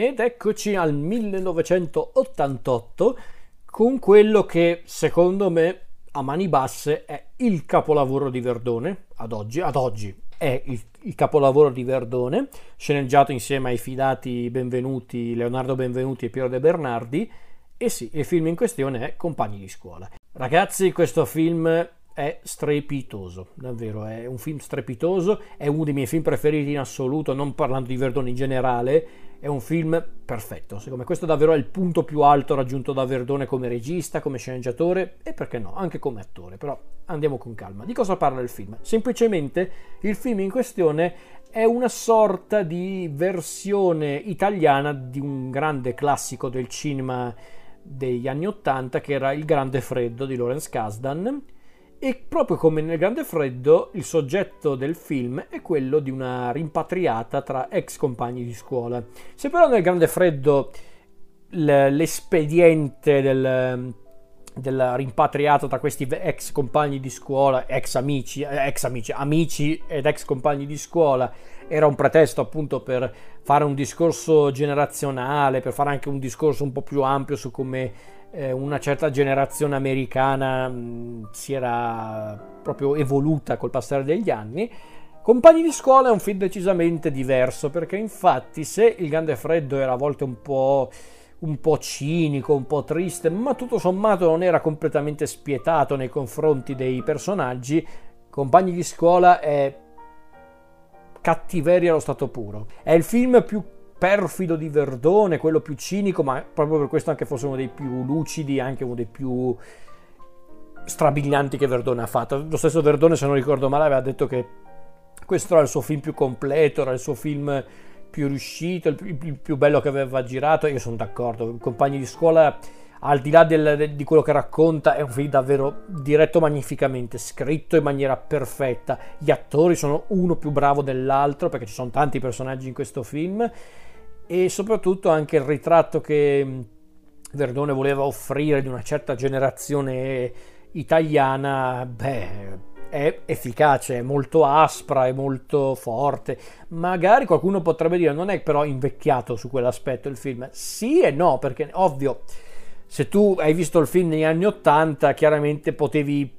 Ed eccoci al 1988 con quello che secondo me a mani basse è il capolavoro di Verdone ad oggi, ad oggi è il, il, capolavoro di Verdone, sceneggiato insieme ai fidati Benvenuti, Leonardo Benvenuti e Piero De Bernardi. E sì, il film in questione è Compagni di scuola. Ragazzi, questo film è strepitoso, davvero, è un film strepitoso, è uno dei miei film preferiti in assoluto, non parlando di Verdone in generale, è un film perfetto, secondo me questo davvero è il punto più alto raggiunto da Verdone come regista, come sceneggiatore e perché no, anche come attore, però andiamo con calma. Di cosa parla il film? Semplicemente il film in questione è una sorta di versione italiana di un grande classico del cinema degli anni Ottanta che era Il Grande Freddo di Lawrence Kasdan e proprio come nel Grande Freddo, il soggetto del film è quello di una rimpatriata tra ex compagni di scuola. Se però nel Grande Freddo l'espediente del, della rimpatriata tra questi ex compagni di scuola, ex amici, eh, ex amici, amici ed ex compagni di scuola, era un pretesto appunto per fare un discorso generazionale, per fare anche un discorso un po' più ampio su come eh, una certa generazione americana mh, si era proprio evoluta col passare degli anni. Compagni di scuola è un film decisamente diverso perché infatti se il Grande Freddo era a volte un po', un po' cinico, un po' triste, ma tutto sommato non era completamente spietato nei confronti dei personaggi, Compagni di scuola è cattiveria allo stato puro. È il film più perfido di Verdone, quello più cinico, ma proprio per questo anche forse uno dei più lucidi, anche uno dei più strabilianti che Verdone ha fatto. Lo stesso Verdone, se non ricordo male, aveva detto che questo era il suo film più completo, era il suo film più riuscito, il più bello che aveva girato. Io sono d'accordo, Compagni di scuola, al di là del, di quello che racconta, è un film davvero diretto magnificamente, scritto in maniera perfetta. Gli attori sono uno più bravo dell'altro, perché ci sono tanti personaggi in questo film e soprattutto anche il ritratto che mm, Verdone voleva offrire di una certa generazione italiana, beh, è efficace, è molto aspra, è molto forte. Magari qualcuno potrebbe dire non è però invecchiato su quell'aspetto il film. Sì e no, perché ovvio, se tu hai visto il film negli anni Ottanta, chiaramente potevi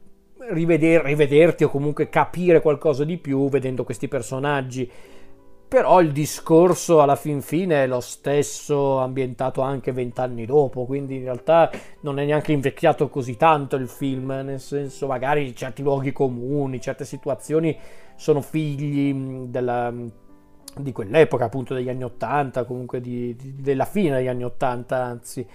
riveder, rivederti o comunque capire qualcosa di più vedendo questi personaggi però il discorso alla fin fine è lo stesso ambientato anche vent'anni dopo, quindi in realtà non è neanche invecchiato così tanto il film, nel senso magari certi luoghi comuni, certe situazioni sono figli della, di quell'epoca, appunto degli anni Ottanta, comunque di, di, della fine degli anni Ottanta, anzi.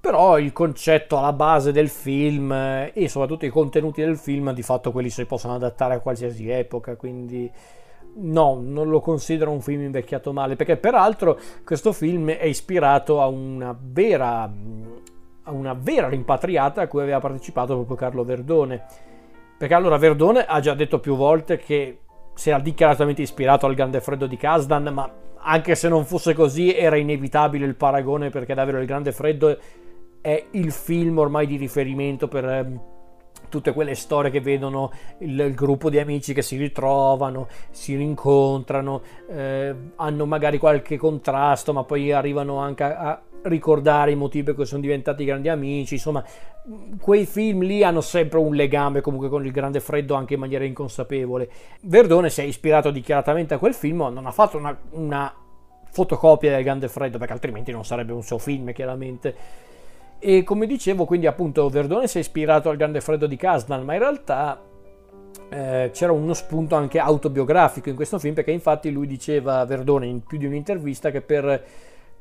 Però il concetto alla base del film e soprattutto i contenuti del film, di fatto quelli si possono adattare a qualsiasi epoca, quindi No, non lo considero un film invecchiato male, perché peraltro questo film è ispirato a una vera, a una vera rimpatriata a cui aveva partecipato proprio Carlo Verdone. Perché allora Verdone ha già detto più volte che si era dichiaratamente ispirato al Grande Freddo di Kasdan, ma anche se non fosse così era inevitabile il paragone perché davvero il Grande Freddo è il film ormai di riferimento per ehm, tutte quelle storie che vedono il, il, gruppo di amici che si ritrovano, si rincontrano, eh, hanno magari qualche contrasto, ma poi arrivano anche a, a ricordare i motivi per cui sono diventati grandi amici. Insomma, quei film lì hanno sempre un legame comunque con il grande freddo anche in maniera inconsapevole. Verdone si è ispirato dichiaratamente a quel film, non ha fatto una, una fotocopia del grande freddo perché altrimenti non sarebbe un suo film chiaramente e come dicevo, quindi appunto Verdone si è ispirato al Grande Freddo di Kasdan, ma in realtà eh, c'era uno spunto anche autobiografico in questo film, perché infatti lui diceva, Verdone, in più di un'intervista, che per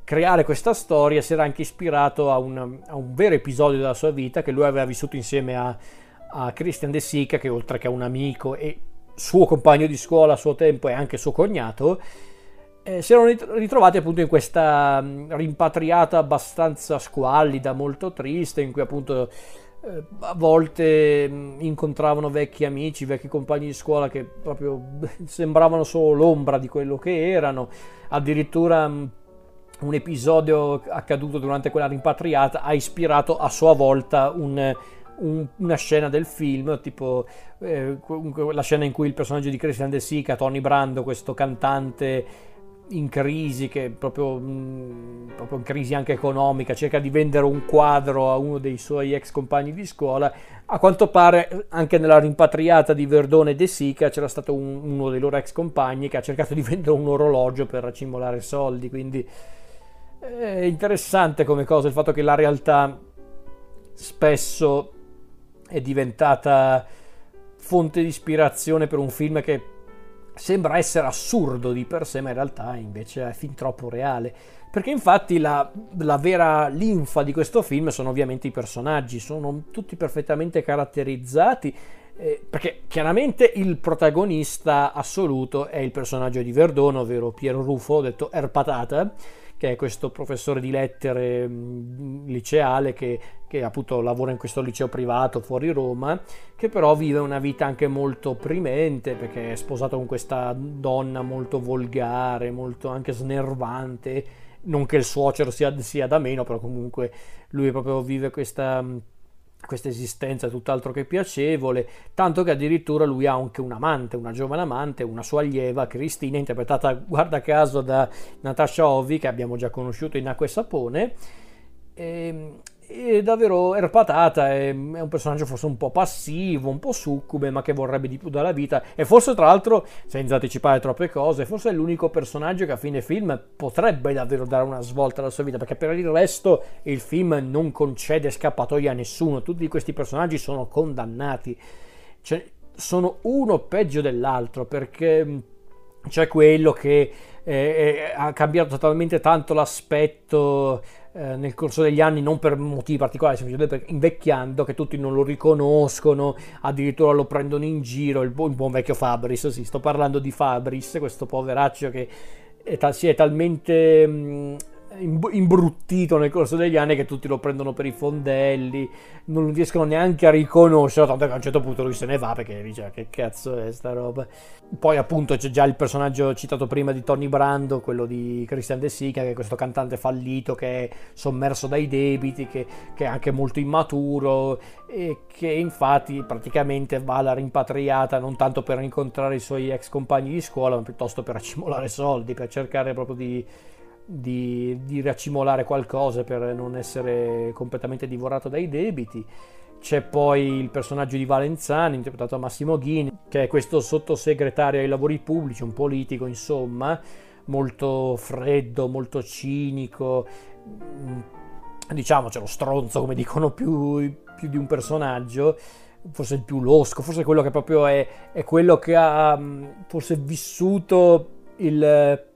creare questa storia si era anche ispirato a un, a un vero episodio della sua vita che lui aveva vissuto insieme a, a Christian De Sica, che oltre che un amico e suo compagno di scuola a suo tempo e anche suo cognato, eh, si erano ritrovati appunto in questa mm, rimpatriata abbastanza squallida, molto triste, in cui appunto eh, a volte mm, incontravano vecchi amici, vecchi compagni di scuola che proprio sembravano solo l'ombra di quello che erano, addirittura mm, un episodio accaduto durante quella rimpatriata ha ispirato a sua volta un, un, una scena del film, tipo eh, la scena in cui il personaggio di Christian De Sica, Tony Brando, questo cantante in crisi, che proprio, mh, proprio, in crisi anche economica, cerca di vendere un quadro a uno dei suoi ex compagni di scuola. A quanto pare anche nella rimpatriata di Verdone e De Sica c'era stato un, uno dei loro ex compagni che ha cercato di vendere un orologio per racimolare soldi, quindi è interessante come cosa il fatto che la realtà spesso è diventata fonte di ispirazione per un film che sembra essere assurdo di per sé, ma in realtà invece è fin troppo reale. Perché infatti la, la, vera linfa di questo film sono ovviamente i personaggi, sono tutti perfettamente caratterizzati, eh, perché chiaramente il protagonista assoluto è il personaggio di Verdone, ovvero Piero Rufo, detto Erpatata, che è questo professore di lettere mh, liceale che, che, appunto lavora in questo liceo privato fuori Roma, che però vive una vita anche molto opprimente perché è sposato con questa donna molto volgare, molto anche snervante, non che il suocero sia, sia da meno, però comunque lui proprio vive questa questa esistenza tutt'altro che piacevole, tanto che addirittura lui ha anche un amante, una giovane amante, una sua allieva, Cristina, interpretata guarda caso da Natasha Ovi, che abbiamo già conosciuto in Acqua e Sapone. E, ehm, è davvero erpatata, è, è, un personaggio forse un po' passivo, un po' succube, ma che vorrebbe di più dalla vita. E forse, tra l'altro, senza anticipare troppe cose, forse è l'unico personaggio che a fine film potrebbe davvero dare una svolta alla sua vita, perché per il resto il film non concede scappatoia a nessuno. Tutti questi personaggi sono condannati. Cioè, sono uno peggio dell'altro, perché c'è quello che eh, eh, ha cambiato totalmente tanto l'aspetto eh, nel corso degli anni, non per motivi particolari, semplicemente perché invecchiando, che tutti non lo riconoscono, addirittura lo prendono in giro, il, buon, il buon vecchio Fabris, sì, sto parlando di Fabris, questo poveraccio che è ta- si è talmente mh, imbruttito nel corso degli anni che tutti lo prendono per i fondelli, non riescono neanche a riconoscerlo, tanto che a un certo punto lui se ne va perché dice che cazzo è sta roba. Poi appunto c'è già il personaggio citato prima di Tony Brando, quello di Christian De Sica, che è questo cantante fallito che è sommerso dai debiti, che, che è anche molto immaturo e che infatti praticamente va alla rimpatriata non tanto per incontrare i suoi ex compagni di scuola, ma piuttosto per accumulare soldi, per cercare proprio di di, di racimolare qualcosa per non essere completamente divorato dai debiti. C'è poi il personaggio di Valenzani, interpretato da Massimo Ghini, che è questo sottosegretario ai lavori pubblici, un politico insomma, molto freddo, molto cinico, mm, diciamo c'è lo stronzo come dicono più, più, di un personaggio, forse il più losco, forse quello che proprio è, è quello che ha mm, forse vissuto il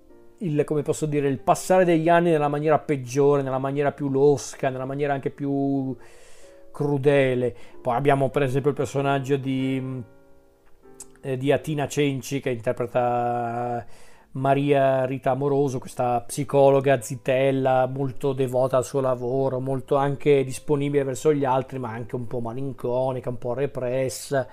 il, come posso dire, il passare degli anni nella maniera peggiore, nella maniera più losca, nella maniera anche più crudele. Poi abbiamo per esempio il personaggio di, eh, di Atina Cenci che interpreta Maria Rita Amoroso, questa psicologa zitella, molto devota al suo lavoro, molto anche disponibile verso gli altri, ma anche un po' malinconica, un po' repressa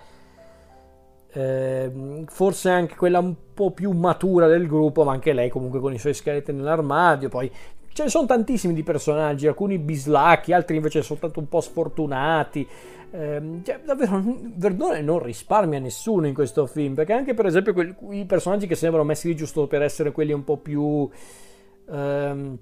eh, forse anche quella un po' più matura del gruppo, ma anche lei comunque con i suoi scheletri nell'armadio. Poi ce ne sono tantissimi di personaggi, alcuni bislacchi, altri invece soltanto un po' sfortunati. Eh, cioè, davvero Verdone non risparmia nessuno in questo film, perché anche per esempio quei, i personaggi che sembrano messi lì giusto per essere quelli un po' più... Ehm,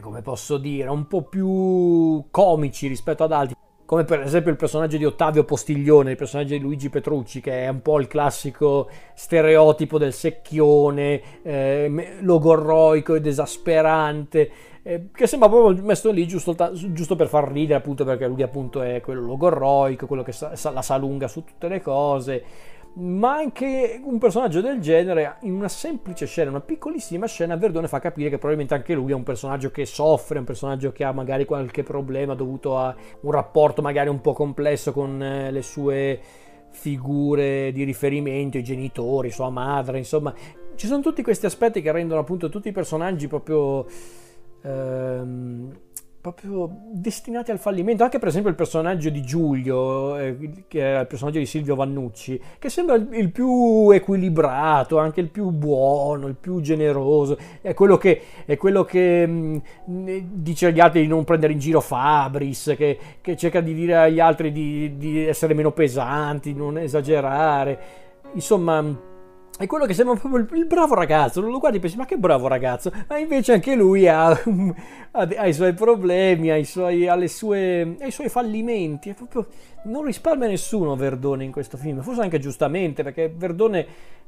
come posso dire, un po' più comici rispetto ad altri come per esempio il personaggio di Ottavio Postiglione, il personaggio di Luigi Petrucci, che è un po' il classico stereotipo del secchione, eh, logorroico ed esasperante, eh, che sembra proprio messo lì giusto, giusto, per far ridere, appunto perché lui appunto è quello logorroico, quello che sa, la sa lunga su tutte le cose ma anche un personaggio del genere in una semplice scena, una piccolissima scena, Verdone fa capire che probabilmente anche lui è un personaggio che soffre, un personaggio che ha magari qualche problema dovuto a un rapporto magari un po' complesso con eh, le sue figure di riferimento, i genitori, sua madre, insomma, ci sono tutti questi aspetti che rendono appunto tutti i personaggi proprio ehm, proprio destinati al fallimento. Anche per esempio il personaggio di Giulio, eh, che è il personaggio di Silvio Vannucci, che sembra il, il, più equilibrato, anche il più buono, il più generoso. È quello che, è quello che mh, mm, dice agli altri di non prendere in giro Fabris, che, che cerca di dire agli altri di, di essere meno pesanti, di non esagerare. Insomma è quello che sembra proprio il, bravo ragazzo, lo guardi e pensi ma che bravo ragazzo, ma invece anche lui ha, ha, ha i suoi problemi, ha i suoi, sue, ha i suoi fallimenti, proprio, non risparmia nessuno Verdone in questo film, forse anche giustamente perché Verdone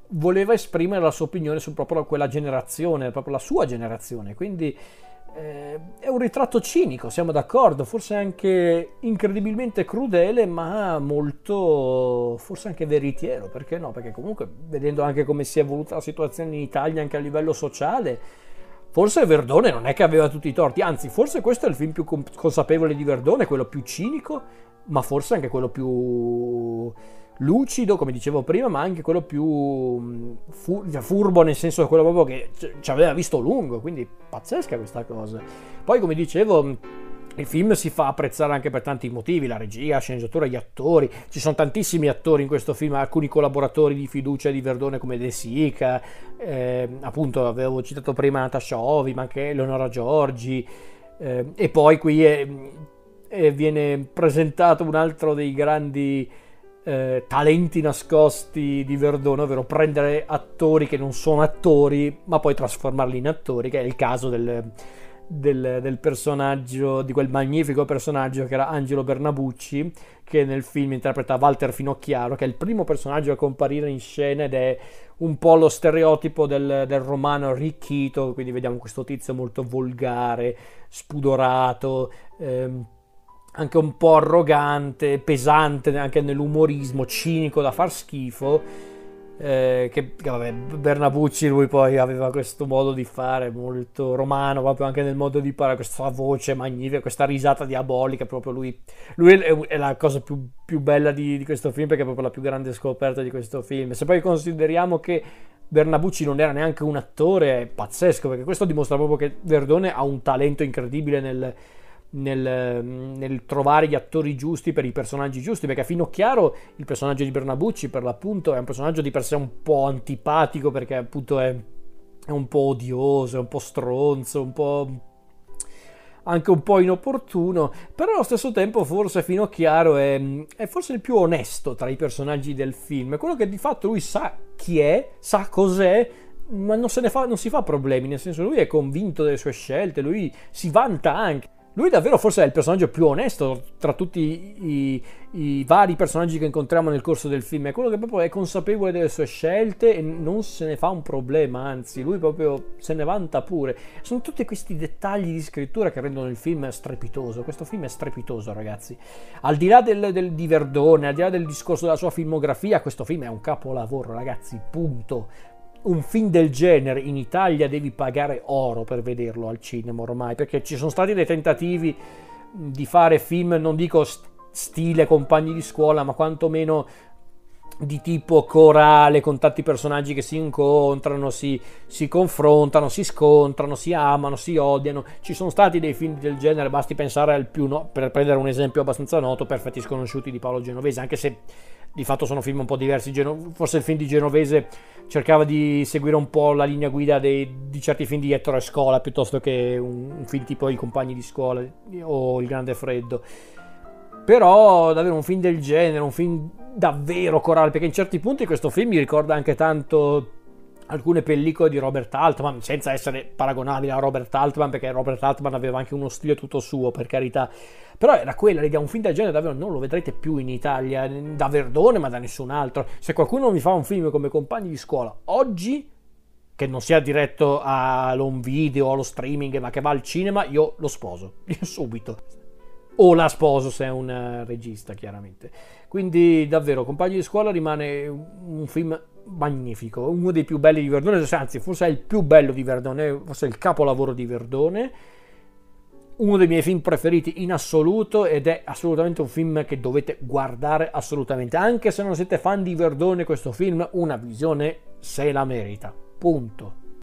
voleva esprimere la sua opinione su proprio quella generazione, proprio la sua generazione, quindi eh, è un ritratto cinico, siamo d'accordo, forse anche incredibilmente crudele, ma molto, forse anche veritiero, perché no? Perché comunque, vedendo anche come si è evoluta la situazione in Italia anche a livello sociale, forse Verdone non è che aveva tutti i torti, anzi, forse questo è il film più consapevole di Verdone, quello più cinico, ma forse anche quello più lucido, come dicevo prima, ma anche quello più mm, cioè furbo, nel senso quello proprio che ci aveva visto lungo, quindi pazzesca questa cosa. Poi, come dicevo, mm, il film si fa apprezzare anche per tanti motivi, la regia, la sceneggiatura, gli attori, ci sono tantissimi attori in questo film, alcuni collaboratori di fiducia di Verdone come De Sica, eh, appunto avevo citato prima Natasha Ovi, ma anche Eleonora Giorgi, eh, e poi qui è, è, viene presentato un altro dei grandi eh, talenti nascosti di Verdone, ovvero prendere attori che non sono attori, ma poi trasformarli in attori, che è il caso del, del, del, personaggio, di quel magnifico personaggio che era Angelo Bernabucci, che nel film interpreta Walter Finocchiaro, che è il primo personaggio a comparire in scena ed è un po' lo stereotipo del, del romano arricchito, quindi vediamo questo tizio molto volgare, spudorato, ehm, anche un po' arrogante, pesante anche nell'umorismo, cinico da far schifo. Eh, che vabbè, Bernabucci lui poi aveva questo modo di fare molto romano, proprio anche nel modo di parlare, questa voce magnifica, questa risata diabolica, proprio lui, lui è, la cosa più, più bella di, di, questo film perché è proprio la più grande scoperta di questo film. Se poi consideriamo che Bernabucci non era neanche un attore, è pazzesco perché questo dimostra proprio che Verdone ha un talento incredibile nel nel, nel, trovare gli attori giusti per i personaggi giusti, perché a Finocchiaro il personaggio di Bernabucci per l'appunto è un personaggio di per sé un po' antipatico perché appunto è, è un po' odioso, è un po' stronzo, un po' anche un po' inopportuno, però allo stesso tempo forse Finocchiaro è, è forse il più onesto tra i personaggi del film, è quello che di fatto lui sa chi è, sa cos'è, ma non, fa, non si fa problemi, nel senso lui è convinto delle sue scelte, lui si vanta anche. Lui davvero forse è il personaggio più onesto tra tutti i, i, vari personaggi che incontriamo nel corso del film. È quello che proprio è consapevole delle sue scelte e non se ne fa un problema, anzi, lui proprio se ne vanta pure. Sono tutti questi dettagli di scrittura che rendono il film strepitoso. Questo film è strepitoso, ragazzi. Al di là del, del, di Verdone, al di là del discorso della sua filmografia, questo film è un capolavoro, ragazzi, punto un film del genere in Italia devi pagare oro per vederlo al cinema ormai, perché ci sono stati dei tentativi di fare film, non dico stile compagni di scuola, ma quantomeno di tipo corale, con tanti personaggi che si incontrano, si, si, confrontano, si scontrano, si amano, si odiano. Ci sono stati dei film del genere, basti pensare al più, no, per prendere un esempio abbastanza noto, Perfetti Sconosciuti di Paolo Genovese, anche se di fatto sono film un po' diversi. Geno- forse il film di Genovese cercava di seguire un po' la linea guida dei, di certi film di Ettore Scola piuttosto che un, un, film tipo I compagni di scuola o Il grande freddo. Però davvero un film del genere, un film davvero corale, perché in certi punti questo film mi ricorda anche tanto alcune pellicole di Robert Altman, senza essere paragonabile a Robert Altman, perché Robert Altman aveva anche uno stile tutto suo, per carità. Però era quella, raga, un film del genere davvero non lo vedrete più in Italia, da Verdone, ma da nessun altro. Se qualcuno mi fa un film come compagni di scuola, oggi, che non sia diretto all'home video, allo streaming, ma che va al cinema, io lo sposo, subito. O la sposo se è un eh, regista, chiaramente. Quindi davvero, Compagni di scuola rimane un film magnifico, uno dei più belli di Verdone, anzi forse è il più bello di Verdone, forse è il capolavoro di Verdone, uno dei miei film preferiti in assoluto ed è assolutamente un film che dovete guardare assolutamente, anche se non siete fan di Verdone questo film, una visione se la merita, punto.